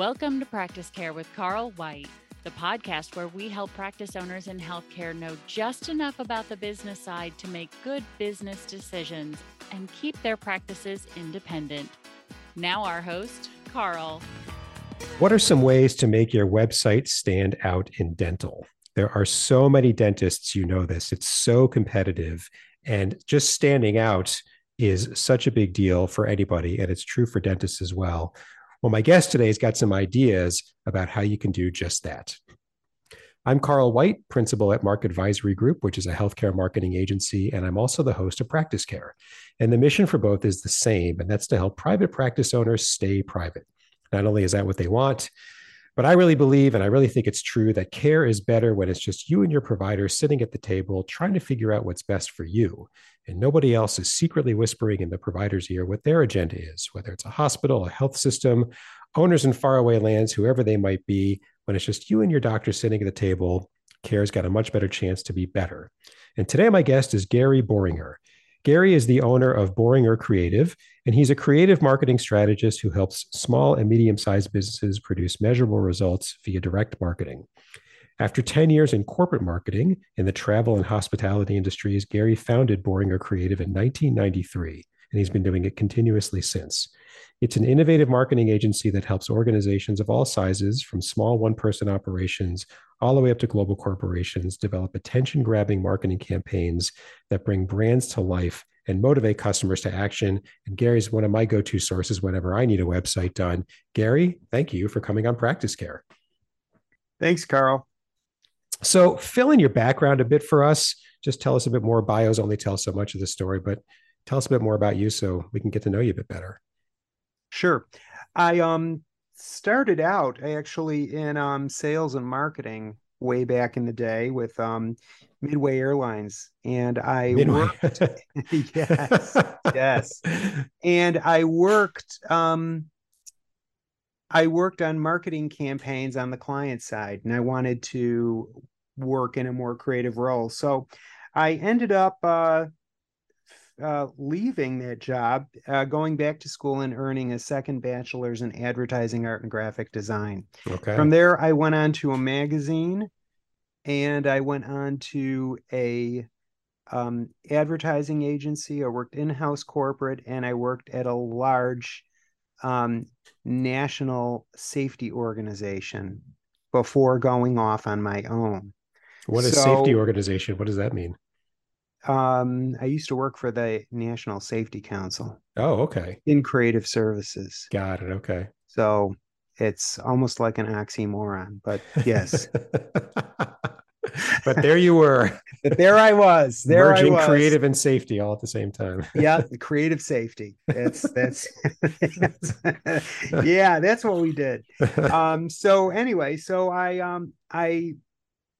Welcome to Practice Care with Carl White, the podcast where we help practice owners in healthcare know just enough about the business side to make good business decisions and keep their practices independent. Now, our host, Carl. What are some ways to make your website stand out in dental? There are so many dentists, you know this. It's so competitive. And just standing out is such a big deal for anybody. And it's true for dentists as well. Well, my guest today has got some ideas about how you can do just that. I'm Carl White, principal at Marketvisory Group, which is a healthcare marketing agency, and I'm also the host of Practice Care. And the mission for both is the same, and that's to help private practice owners stay private. Not only is that what they want, but I really believe, and I really think it's true, that care is better when it's just you and your provider sitting at the table trying to figure out what's best for you. And nobody else is secretly whispering in the provider's ear what their agenda is, whether it's a hospital, a health system, owners in faraway lands, whoever they might be. When it's just you and your doctor sitting at the table, care's got a much better chance to be better. And today, my guest is Gary Bohringer. Gary is the owner of Bohringer Creative, and he's a creative marketing strategist who helps small and medium sized businesses produce measurable results via direct marketing. After 10 years in corporate marketing in the travel and hospitality industries, Gary founded Bohringer Creative in 1993, and he's been doing it continuously since. It's an innovative marketing agency that helps organizations of all sizes, from small one person operations all the way up to global corporations, develop attention grabbing marketing campaigns that bring brands to life and motivate customers to action. And Gary's one of my go to sources whenever I need a website done. Gary, thank you for coming on Practice Care. Thanks, Carl. So, fill in your background a bit for us. Just tell us a bit more. Bios only tell so much of the story, but tell us a bit more about you so we can get to know you a bit better. Sure. I um started out actually in um sales and marketing way back in the day with um Midway Airlines and I Midway. worked yes yes and I worked um I worked on marketing campaigns on the client side and I wanted to work in a more creative role so I ended up uh uh, leaving that job, uh, going back to school and earning a second bachelor's in advertising art and graphic design. Okay. From there, I went on to a magazine, and I went on to a um, advertising agency. I worked in house corporate, and I worked at a large um, national safety organization before going off on my own. What is So- safety organization? What does that mean? Um, I used to work for the National Safety Council Oh, okay. in creative services. Got it. Okay. So it's almost like an oxymoron, but yes. but there you were, but there I was. There merging I was. creative and safety all at the same time. yeah, the creative safety. That's that's yeah, that's what we did. Um so anyway, so I um I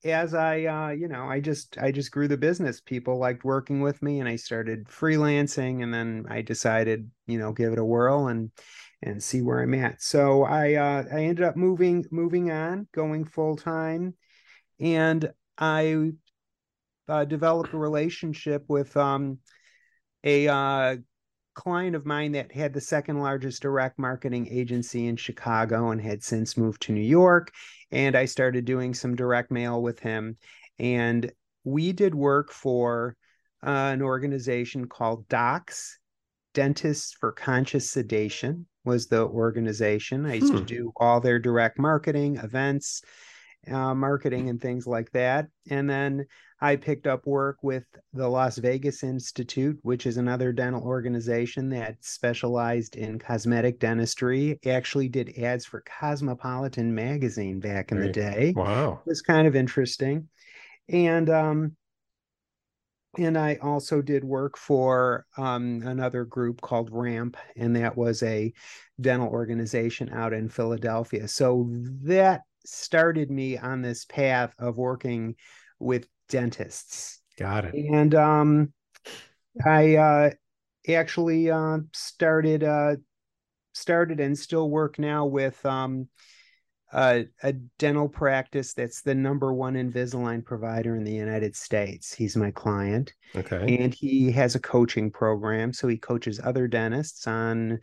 as I uh you know, I just I just grew the business. People liked working with me and I started freelancing and then I decided, you know, give it a whirl and and see where I'm at. So I uh I ended up moving moving on, going full time and I uh, developed a relationship with um, a uh, client of mine that had the second largest direct marketing agency in Chicago and had since moved to New York. And I started doing some direct mail with him. And we did work for uh, an organization called DOCS, Dentists for Conscious Sedation, was the organization. I used to Hmm. do all their direct marketing events uh, marketing and things like that. And then I picked up work with the Las Vegas Institute, which is another dental organization that specialized in cosmetic dentistry. Actually, did ads for Cosmopolitan magazine back in the day. wow. It was kind of interesting. And um, and I also did work for um, another group called RAMP, and that was a dental organization out in Philadelphia. So that started me on this path of working with dentists. Got it. And um, I uh, actually uh, started uh, started and still work now with um, a, a dental practice that's the number one Invisalign provider in the United States. He's my client, Okay. and he has a coaching program. So he coaches other dentists on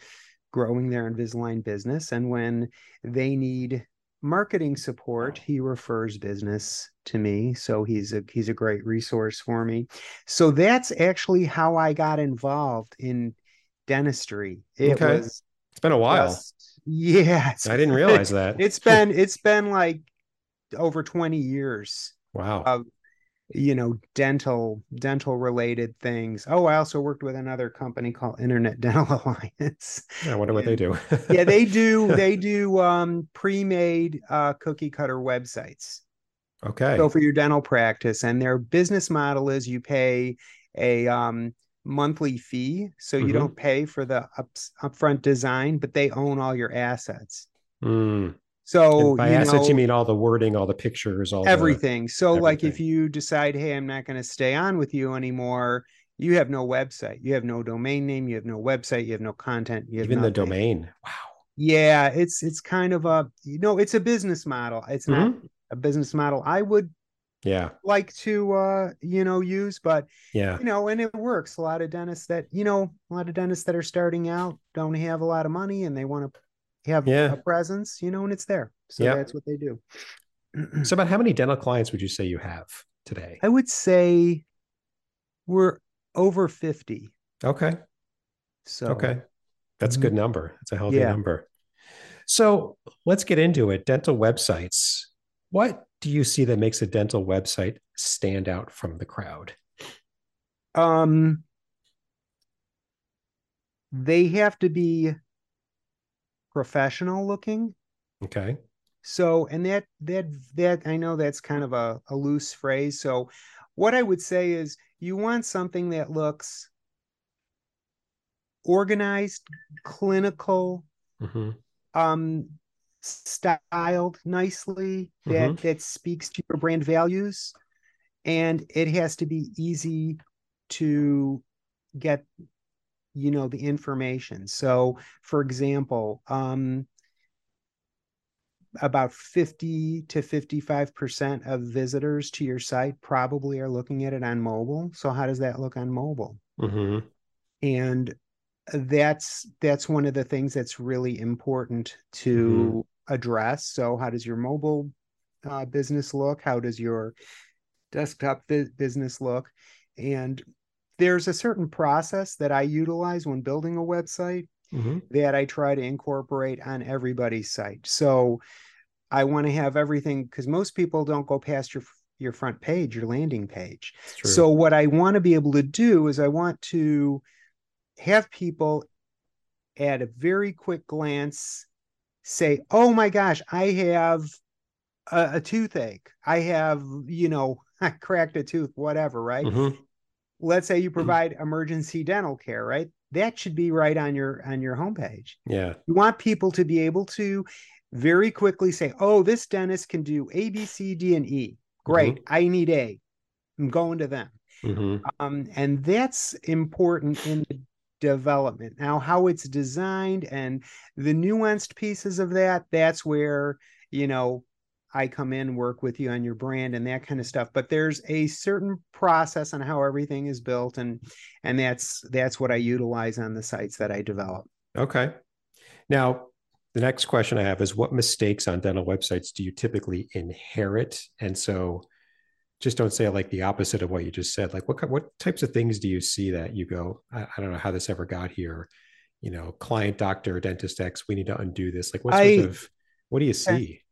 growing their Invisalign business. And when they need marketing support, he refers business to me. So he's a he's a great resource for me. So that's actually how I got involved in dentistry. It Okay. was It's been a while. just- yeah. I didn't realize that. It's been it's been like over 20 years wow. of you know dental dental related things oh i also worked with another company called internet dental alliance I wonder what they do. yeah they do they do um pre-made uh cookie cutter websites okay. so for your dental practice and their business model is you pay a um monthly fee so you Mhm. don't pay for the ups, upfront design but they own all your assets Mm. So And by you assets, know, you mean all the wording, all the pictures, all the- everything. So, like, if you decide, hey, I'm not going to stay on with you anymore, you have no website, you have no domain name, you have no website, you have no content, you have even the domain. Wow. Yeah, it's it's kind of a you know, it's a business model. It's not Mm-hmm. a business model I would Yeah. like to uh you know use, but Yeah. you know, and it works. A lot of dentists that you know, a lot of dentists that are starting out don't have a lot of money and they want to have Yeah. a presence, you know, and it's there. So Yeah. that's what they do. So, about how many dental clients would you say you have today? I would say we're over 50. Okay. So Okay. That's a good number. That's a healthy Yeah. number. So let's get into it. Dental websites. What do you see that makes a dental website stand out from the crowd? um they have to be professional looking. Okay. So and that that that I know that's kind of a, a loose phrase. So what I would say is you want something that looks organized, clinical, hmm um styled nicely that Mhm. that speaks to your brand values and it has to be easy to get you know the information. So for example um about 50 to 55% of visitors to your site probably are looking at it on mobile. So how does that look on mobile? Hmm and that's that's one of the things that's really important to address. So how does your mobile uh, business look? How does your desktop business look? And there's a certain process that i utilize when building a website hmm that i try to incorporate on everybody's site so i want to have everything because most people don't go past your your front page your landing page so what I want to be able to do is I want to have people at a very quick glance say, "Oh my gosh, I have a, a toothache. I have, you know, I cracked a tooth, whatever, right? Mhm. Let's say you provide emergency dental care, right? That should be right on your on your homepage. Yeah. You want people to be able to very quickly say, "Oh, this dentist can do A, B, C, D, and E. Great. I need A. I'm going to them." hmm um, and that's important in the development now how it's designed and the nuanced pieces of that that's where you know i come in work with you on your brand and that kind of stuff but there's a certain process on how everything is built and and that's that's what i utilize on the sites that i develop Okay. Now, the next question I have is what mistakes on dental websites do you typically inherit? And so just don't say like the opposite of what you just said. Like what what types of things do you see that you go, I, I don't know how this ever got here. You know, client, doctor, dentist X, we need to undo this. Like what sort I- of what do you see?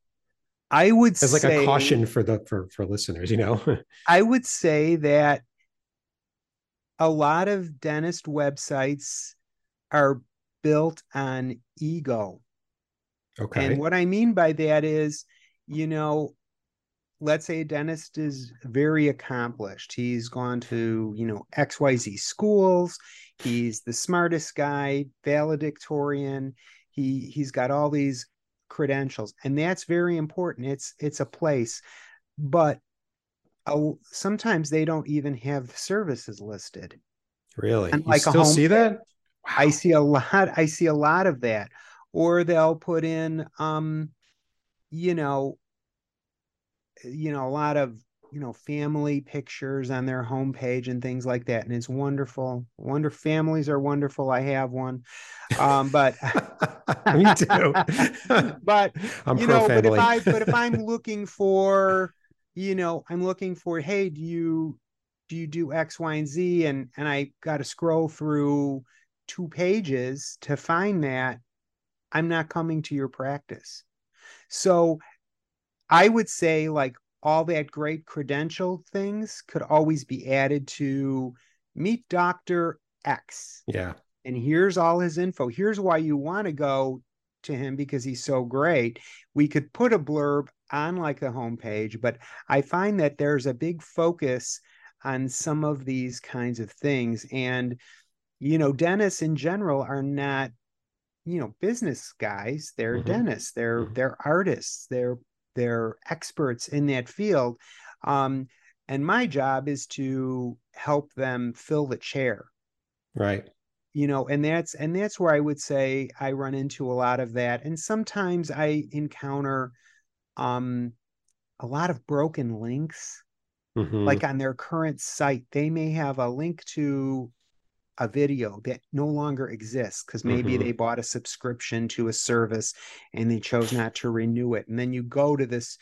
I would As like say a caution for the for for listeners, you know? I would say that a lot of dentist websites are built on ego. okay. And what I mean by that is, you know, let's say a dentist is very accomplished. He's gone to, you know, XYZ schools. He's the smartest guy, valedictorian. He he's got all these credentials and that's very important. It's it's a place. But uh, sometimes they don't even have services listed. really? and You like a still see that? I see a lot I see a lot of that. Or they'll put in um you know you know a lot of you know family pictures on their homepage and things like that and it's wonderful. Wonder families are wonderful i have one um but me too. But I'm you know but if i but if i'm looking for you know i'm looking for hey do you do you do x y and z? and and i got to scroll through two pages to find that i'm not coming to your practice. So i would say like all that great credential things could always be added to meet Dr. X. yeah And here's all his info. Here's why you want to go to him because he's so great. We could put a blurb on like the homepage, but I find that there's a big focus on some of these kinds of things. And, you know, dentists in general are not, you know, business guys. They're Mhm. dentists. They're Mhm. they're artists. They're they're experts in that field. Um, and my job is to help them fill the chair right you know and that's and that's where i would say i run into a lot of that and sometimes i encounter um a lot of broken links Mhm. like on their current site they may have a link to a video that no longer exists because maybe Mhm. they bought a subscription to a service and they chose not to renew it. And then you go to this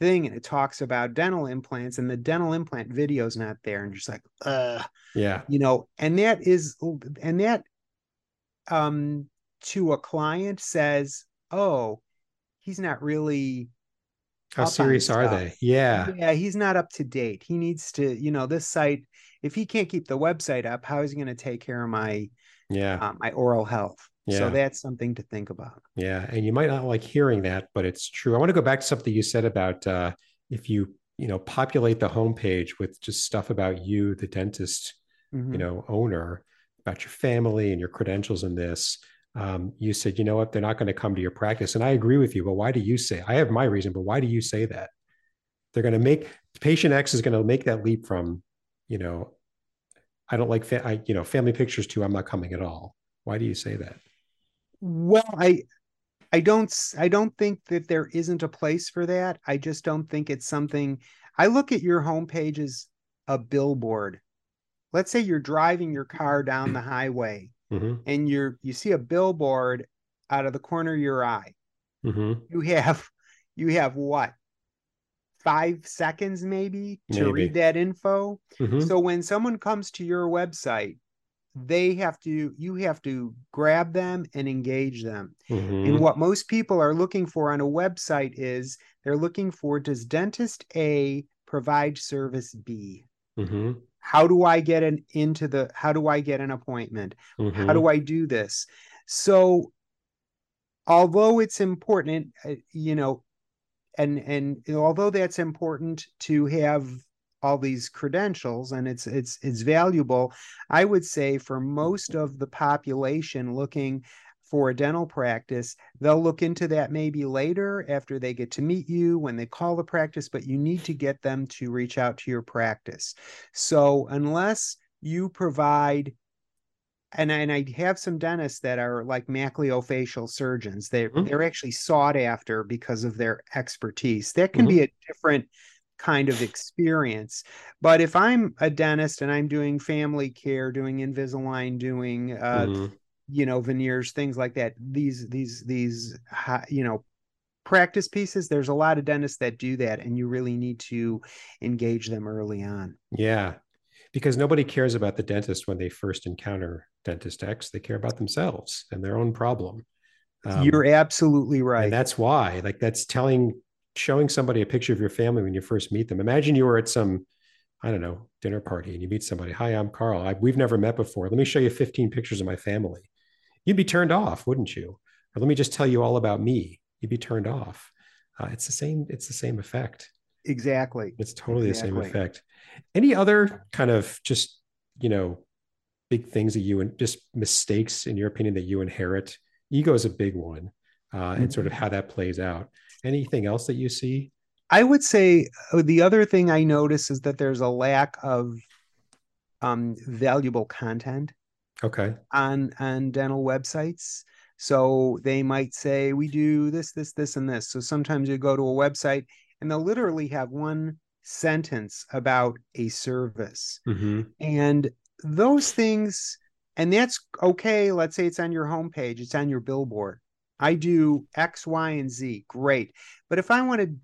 thing and it talks about dental implants and the dental implant video is not there and you're just like uh yeah. You know and that is and that um to a client says oh he's not really how serious are stuff. they yeah yeah he's not up to date he needs to you know this site if he can't keep the website up how is he going to take care of my yeah uh, my oral health Yeah. so that's something to think about Yeah, and you might not like hearing that, but it's true. I want to go back to something you said about uh, if you you know populate the homepage with just stuff about you, the dentist, Mhm. you know, owner, about your family and your credentials in this. Um, you said, you know what, they're not going to come to your practice, and I agree with you. But why do you say? I have my reason, but why do you say that? They're going to make patient X is going to make that leap from, you know, I don't like, fa- I, you know, family pictures too. I'm not coming at all. Why do you say that? well i i don't i don't think that there isn't a place for that i just don't think it's something i look at your homepage as a billboard let's say you're driving your car down the highway hmm and you're you see a billboard out of the corner of your eye. Hmm you have you have what? Five seconds maybe to Maybe. read that info? Hmm so when someone comes to your website they have to you have to grab them and engage them. Hmm and what most people are looking for on a website is they're looking for does dentist A provide service B? How do I get an into the how do I get an appointment? How do I do this? So although it's important, uh, you know, and and although that's important to have all these credentials and it's it's it's valuable i would say for most of the population looking for a dental practice they'll look into that maybe later after they get to meet you when they call the practice but you need to get them to reach out to your practice so unless you provide and I, and I have some dentists that are like maxillofacial surgeons. They're Mhm. they're actually sought after because of their expertise. That can be a different kind of experience. But if I'm a dentist and I'm doing family care, doing Invisalign, doing uh, Mhm. You know veneers, things like that, these these these you know practice pieces. There's a lot of dentists that do that, and you really need to engage them early on. Yeah. Because nobody cares about the dentist when they first encounter dentist X. They care about themselves and their own problem. Um, You're absolutely right. And that's why, like, that's telling, showing somebody a picture of your family when you first meet them. Imagine you were at some, I don't know, dinner party and you meet somebody. Hi, I'm Carl. I, we've never met before. Let me show you 15 pictures of my family. You'd be turned off, wouldn't you? Or let me just tell you all about me. You'd be turned off. Uh, it's the same. It's the same effect. exactly. It's totally the same effect. Any other kind of just, you know, big things that you and just mistakes in your opinion that you inherit? Ego is a big one, uh, and sort of how that plays out. Anything else that you see? I would say uh, the other thing I notice is that there's a lack of um, valuable content Okay. on on dental websites. So they might say we do this, this, this, and this. So sometimes you go to a website and they'll literally have one sentence about a service. hmm And those things, and that's okay. Let's say it's on your homepage, it's on your billboard. I do X, Y, and Z. Great. But if I want to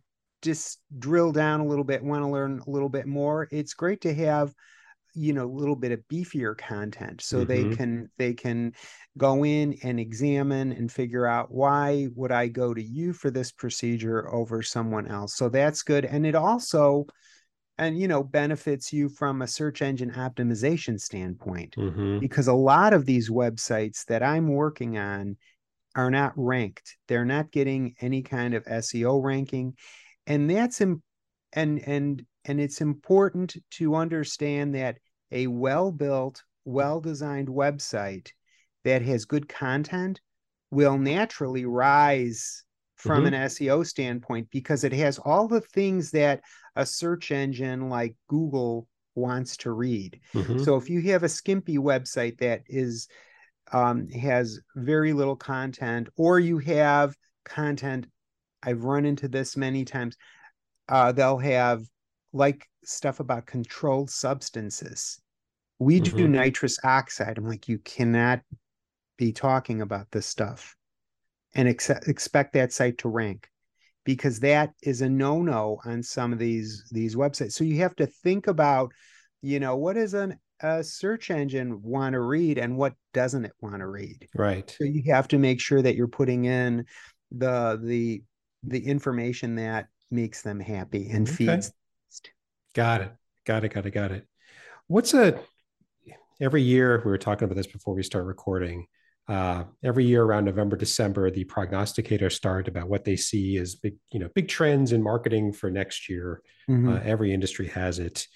just drill down a little bit, want to learn a little bit more, it's great to have you know a little bit of beefier content so they Mhm. can they can go in and examine and figure out why would i go to you for this procedure over someone else? So that's good and it also and you know benefits you from a search engine optimization standpoint hmm because a lot of these websites that i'm working on are not ranked. They're not getting any kind of seo ranking and that's Im- and and and it's important to understand that a well-built well-designed website that has good content will naturally rise from an SEO standpoint because it has all the things that a search engine like Google wants to read. hmm So if you have a skimpy website that is um, has very little content, or you have content, I've run into this many times. Uh, they'll have like stuff about controlled substances. We do Mhm. nitrous oxide. I'm like, you cannot be talking about this stuff and ex- expect that site to rank because that is a no-no on some of these these websites. So you have to think about, you know, what does an a search engine want to read and what doesn't it want to read. Right. So you have to make sure that you're putting in the the the information that makes them happy and Okay. feeds. Got it. Got it. Got it. Got it. What's a every year we were talking about this before we start recording. Uh, every year around November, December, the prognosticators start about what they see as big, you know, big trends in marketing for next year. Mhm. Uh, every industry has it.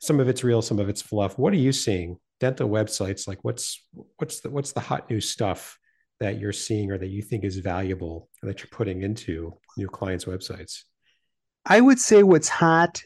Some of it's real, some of it's fluff. What are you seeing? Dental websites, like what's what's the what's the hot new stuff that you're seeing or that you think is valuable that you're putting into new clients' websites? I would say what's hot,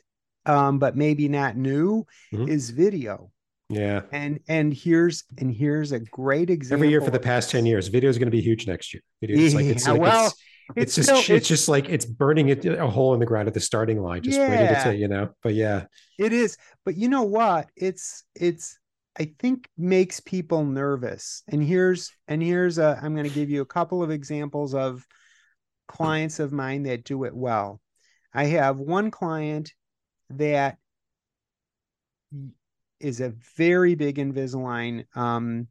um, but maybe not new, Mhm. is video. Yeah. And and here's and here's a great example. Every year for the past this. 10 years, video is going to be huge next year. Video is like, it's, like, well, it's, it's, just, still- it's, just like, it's burning it a hole in the ground at the starting line, just waiting Yeah. to, you know, but yeah. It is, but you know what? It's it's I think makes people nervous. And here's and here's a I'm going to give you a couple of examples of clients of mine that do it well. I have one client that is a very big Invisalign um,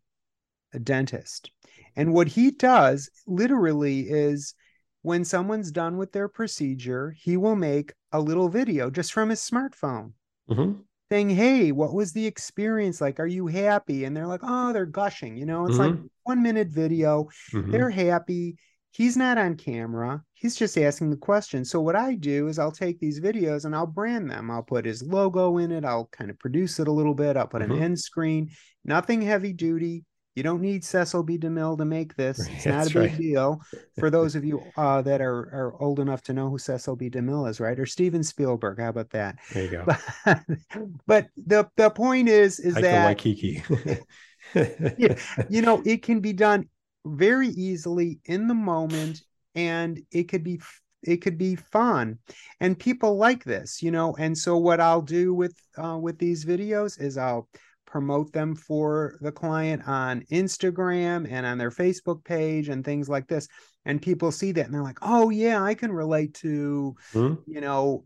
dentist. And what he does literally is when someone's done with their procedure, he will make a little video just from his smartphone Mhm. saying, Hey, what was the experience like? Are you happy? And they're like, Oh, they're gushing. You know, it's like one minute video. Mhm. They're happy. He's not on camera. He's just asking the question. So what I do is I'll take these videos and I'll brand them. I'll put his logo in it. I'll kind of produce it a little bit. I'll put Mhm. an end screen. Nothing heavy duty. You don't need Cecil B. DeMille to make this. It's not That's a big right. deal. For those of you uh, that are, are old enough to know who Cecil B. DeMille is, right? Or Steven Spielberg. How about that? There you go. But, but the the point is is Hike that Waikiki. Yeah. you know it can be done very easily in the moment and it could be it could be fun and people like this you know and so what i'll do with uh, with these videos is i'll promote them for the client on instagram and on their facebook page and things like this and people see that and they're like oh yeah i can relate to Hmm? you know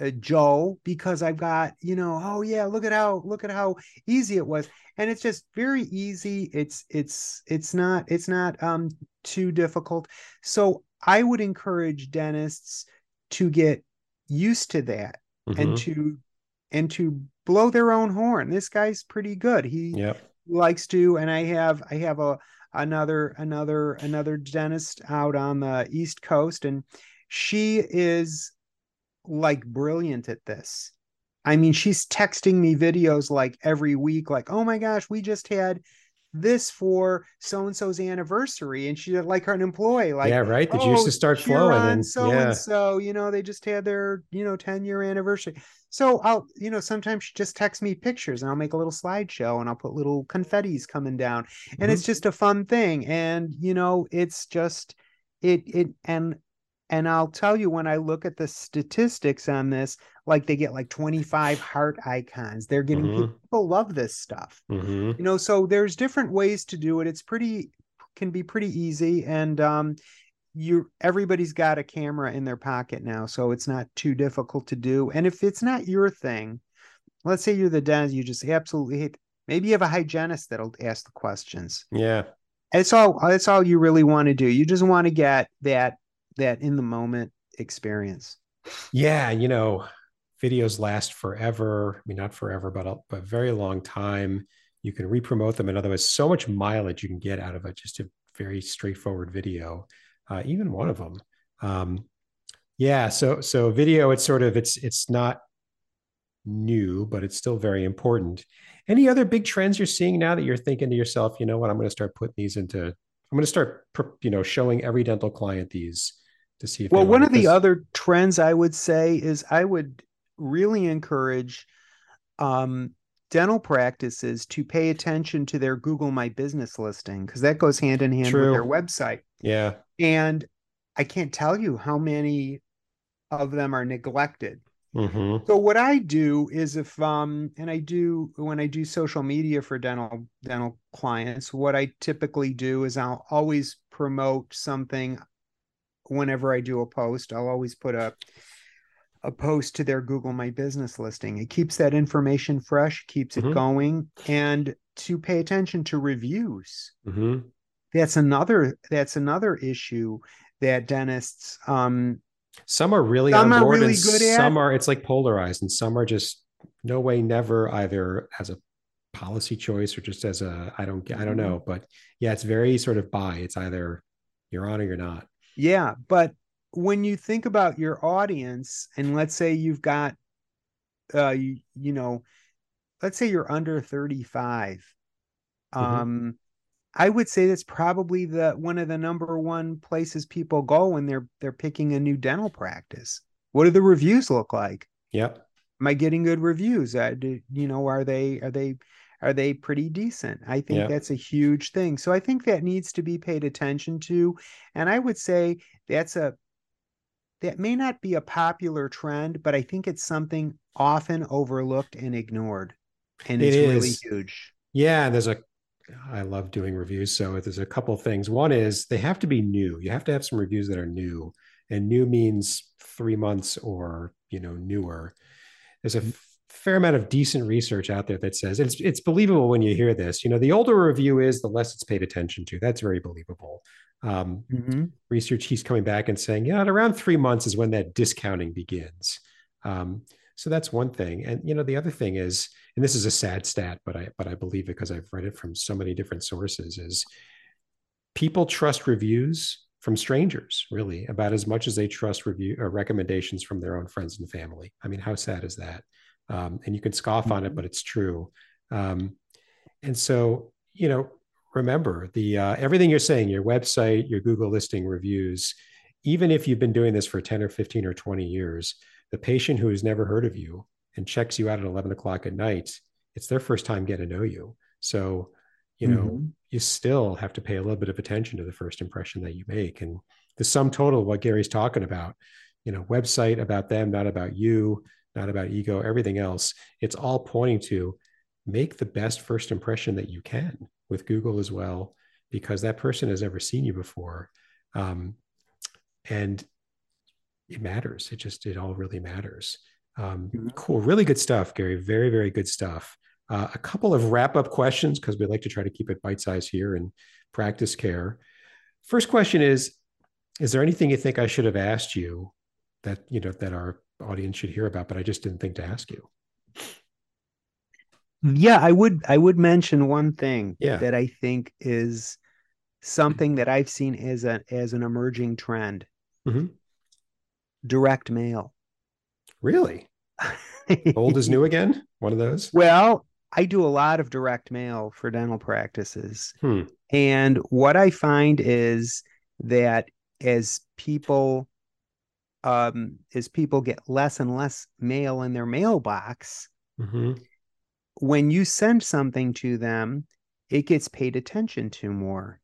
uh, Joe because I've got you know oh yeah look at how look at how easy it was. And it's just very easy. It's it's it's not it's not um too difficult. So I would encourage dentists to get used to that and Mhm. to and to blow their own horn. This guy's pretty good. He Yep. likes to and i have i have a another another another dentist out on the east coast and she is like brilliant at this i mean she's texting me videos like every week like oh my gosh we just had this for so and so's anniversary and she like her an employee like yeah, right. The oh, juices start flowing. And so yeah. and so, you know, they just had their, you know, 10 year anniversary. So I'll, you know, sometimes she just texts me pictures and I'll make a little slideshow and I'll put little confettis coming down. And Mhm. it's just a fun thing. And, you know, it's just it it and And I'll tell you when I look at the statistics on this, like they get like 25 heart icons. They're getting Mhm. people love this stuff. hmm You know, so there's different ways to do it. It's pretty can be pretty easy and um you everybody's got a camera in their pocket now, so it's not too difficult to do. And if it's not your thing, let's say you're the dentist, you just absolutely hate maybe you have a hygienist that'll ask the questions. Yeah. It's all that's all you really want to do. You just want to get that that in the moment experience. Yeah. You know, videos last forever. I mean, not forever, but a, but a very long time. You can re-promote them. In other words, so much mileage you can get out of it. Just a very straightforward video. Uh, even one of them. Um, yeah. So so video. It's sort of it's it's not new, but it's still very important. Any other big trends you're seeing now that you're thinking to yourself, you know what, I'm going to start putting these into. I'm going to start, you know, showing every dental client these to see if. Well, one of the other trends I would say is I would really encourage um, dental practices to pay attention to their Google My Business listing because that goes hand in hand True. with their website. Yeah. And I can't tell you how many of them are neglected. hmm So what I do is if um and I do when I do social media for dental dental clients, what I typically do is I'll always promote something whenever I do a post. I'll always put a a post to their Google My Business listing. It keeps that information fresh, keeps it Mhm. going and to pay attention to reviews. hmm That's another that's another issue that dentists um Some are really Some on are board, really and good at- some are. It's like polarized, and some are just no way, never, either as a policy choice or just as a I don't I don't Mhm. know, but yeah, it's very sort of by. It's either you're on or you're not. Yeah, but when you think about your audience, and let's say you've got, uh, you, you know, let's say you're under 35, Mhm. um, I would say that's probably the one of the number one places people go when they're they're picking a new dental practice. What do the reviews look like? Yep. Am I getting good reviews? Uh, do, you know, are they are they are they pretty decent? I think that's a huge thing. So I think that needs to be paid attention to, and I would say that's a that may not be a popular trend, but I think it's something often overlooked and ignored, and It it's really huge. Yeah, there's a I love doing reviews. So there's a couple things. One is they have to be new. You have to have some reviews that are new. And new means three months or you know, newer. There's a f- fair amount of decent research out there that says it's it's believable when you hear this. You know, the older a review is, the less it's paid attention to. That's very believable. Um, Mhm. research he's coming back and saying, yeah, at around three months is when that discounting begins. Um, so that's one thing. And you know, the other thing is, and this is a sad stat, but I but I believe it because I've read it from so many different sources, is people trust reviews from strangers really about as much as they trust review or recommendations from their own friends and family. I mean, how sad is that? Um, and you can scoff on it, but it's true. Um, and so, you know, remember the uh, everything you're saying, your website, your Google listing reviews, even if you've been doing this for 10 or 15 or 20 years, the patient who has never heard of you and checks you out at 11 o'clock at night, it's their first time getting to know you. So, you know, Mhm. you still have to pay a little bit of attention to the first impression that you make. And the sum total of what Gary's talking about, you know, website about them, not about you, not about ego, everything else, it's all pointing to make the best first impression that you can with Google as well, because that person has never seen you before. Um, and it matters. It just, it all really matters. Um, Mhm. Cool. Really good stuff, Gary. Very, very good stuff. Uh, a couple of wrap up questions because we like to try to keep it bite sized here in practice care. First question is Is there anything you think I should have asked you that, you know, that our audience should hear about, but I just didn't think to ask you? Yeah, I would I would mention one thing Yeah. that I think is something that I've seen as a as an emerging trend. Mhm. Direct mail. Really? Old is new again? One of those? Well, I do a lot of direct mail for dental practices. Hmm. And what I find is that as people um as people get less and less mail in their mailbox, hmm when you send something to them, it gets paid attention to more.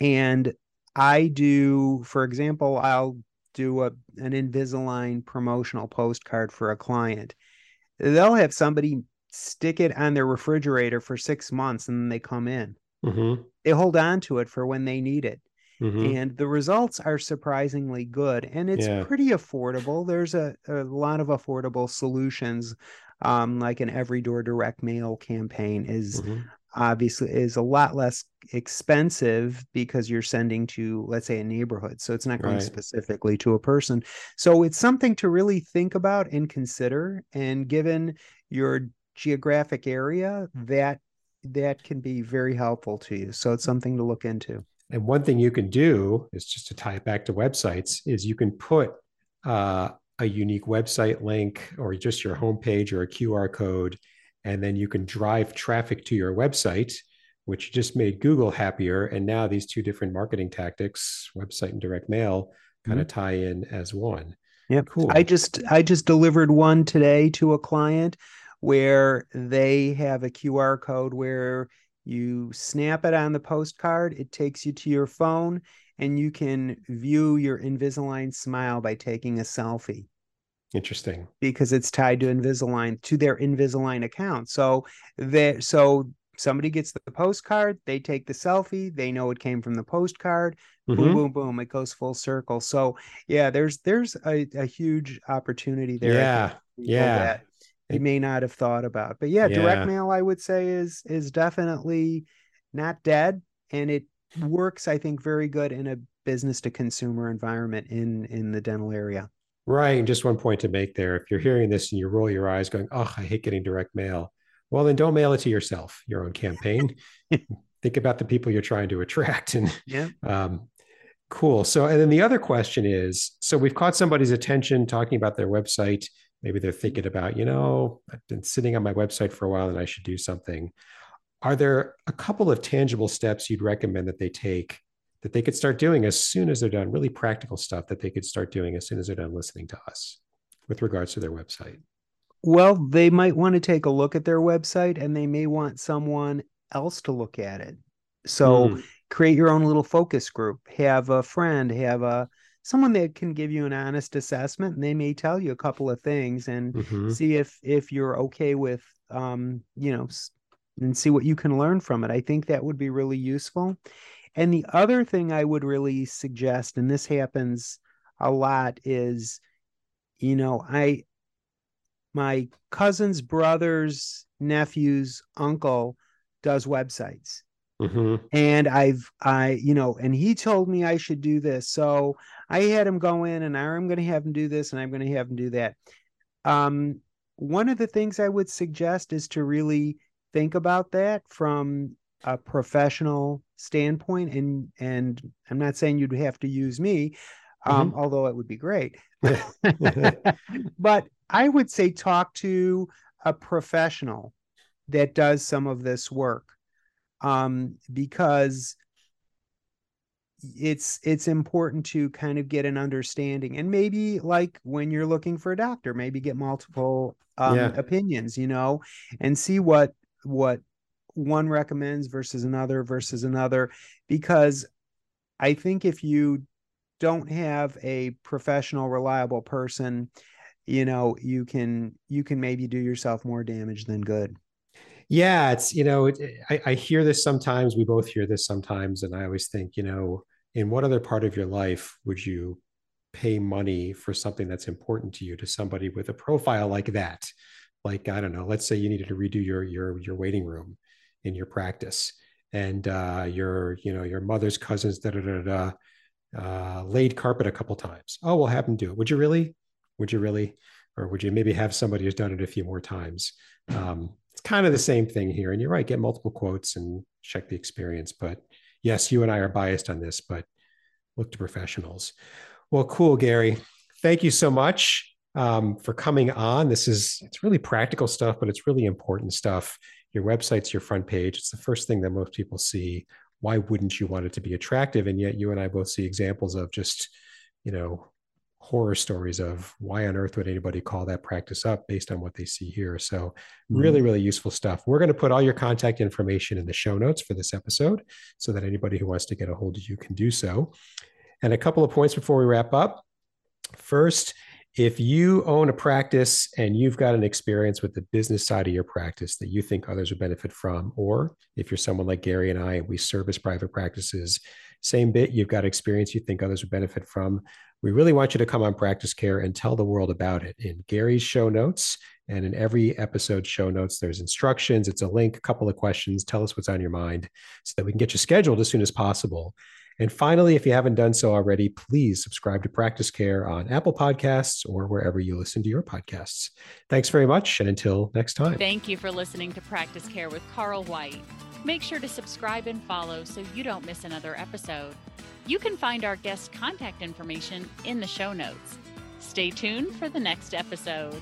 And I do, for example, I'll do a an Invisalign promotional postcard for a client, they'll have somebody stick it on their refrigerator for six months and then they come in. Mm-hmm. They hold on to it for when they need it. Mm-hmm. And the results are surprisingly good and it's Yeah. pretty affordable. There's a, a lot of affordable solutions. Um, like an every door direct mail campaign is Mhm. obviously is a lot less expensive because you're sending to let's say a neighborhood so it's not going Right. specifically to a person so it's something to really think about and consider and given your geographic area that that can be very helpful to you so it's something to look into And one thing you can do is just to tie it back to websites is you can put uh, a unique website link or just your homepage or a QR code, and then you can drive traffic to your website, which just made Google happier. And now these two different marketing tactics, website and direct mail, kind of tie in as one. Yeah, Cool. I just I just delivered one today to a client where they have a QR code where you snap it on the postcard, it takes you to your phone, and you can view your Invisalign smile by taking a selfie Interesting. because it's tied to Invisalign to their Invisalign account. So there so somebody gets the postcard, they take the selfie, they know it came from the postcard, boom Mhm. boom boom it goes full circle so yeah there's there's a, a huge opportunity there Yeah. Yeah. that you may not have thought about but yeah Yeah. direct mail i would say is is definitely not dead and it works i think very good in a business to consumer environment in in the dental area Right. And just one point to make there. If you're hearing this and you roll your eyes going, oh, I hate getting direct mail. Well, then don't mail it to yourself, your own campaign. Think about the people you're trying to attract. And yeah um, cool. So, and then the other question is so we've caught somebody's attention talking about their website. Maybe they're thinking about, you know, I've been sitting on my website for a while and I should do something. Are there a couple of tangible steps you'd recommend that they take that they could start doing as soon as they're done, really practical stuff that they could start doing as soon as they're done listening to us with regards to their website? well they might want to take a look at their website and they may want someone else to look at it so Mm, create your own little focus group have a friend have a someone that can give you an honest assessment and they may tell you a couple of things and mhm. see if if you're okay with um you know and see what you can learn from it. I think that would be really useful. And the other thing i would really suggest and this happens a lot is you know i my cousin's brother's nephew's uncle does websites Mhm. and I've I you know and he told me I should do this. So I had him go in and I'm going to have him do this and I'm going to have him do that. Um one of the things I would suggest is to really think about that from a professional standpoint and and I'm not saying you'd have to use me um although it would be great. But I would say talk to a professional that does some of this work um, because it's it's important to kind of get an understanding. And maybe like when you're looking for a doctor maybe get multiple um, Yeah. opinions you know and see what what one recommends versus another versus another. Because i think if you don't have a professional reliable person you know you can you can maybe do yourself more damage than good Yeah, it's you know, it, I, I hear this sometimes. We both hear this sometimes, and I always think, you know, in what other part of your life would you pay money for something that's important to you to somebody with a profile like that? Like I don't know, let's say you needed to redo your your your waiting room in your practice, and uh, your you know your mother's cousins da da da da uh, laid carpet a couple times. Oh, we'll have them do it. Would you really? Would you really? Or would you maybe have somebody who's done it a few more times? Um, it's kind of the same thing here. And you're right, get multiple quotes and check the experience. But yes, you and I are biased on this, but look to professionals. Well, cool, Gary. Thank you so much um, for coming on. This is it's really practical stuff, but it's really important stuff. Your website's your front page. It's the first thing that most people see. Why wouldn't you want it to be attractive? And yet you and I both see examples of just, you know, horror stories of why on earth would anybody call that practice up based on what they see here. So mm-hmm. really, really useful stuff. We're going to put all your contact information in the show notes for this episode so that anybody who wants to get a hold of you can do so. And a couple of points before we wrap up. First, if you own a practice and you've got an experience with the business side of your practice that you think others would benefit from, or if you're someone like Gary and I, we service private practices, same bit, you've got experience you think others would benefit from, we really want you to come on Practice Care and tell the world about it. In Gary's show notes and in every episode show notes, there's instructions, it's a link, a couple of questions. Tell us what's on your mind so that we can get you scheduled as soon as possible. And finally, if you haven't done so already, please subscribe to Practice Care on Apple Podcasts or wherever you listen to your podcasts. Thanks very much. And until next time. Thank you for listening to Practice Care with Carl White. Make sure to subscribe and follow so you don't miss another episode. You can find our guest contact information in the show notes. Stay tuned for the next episode.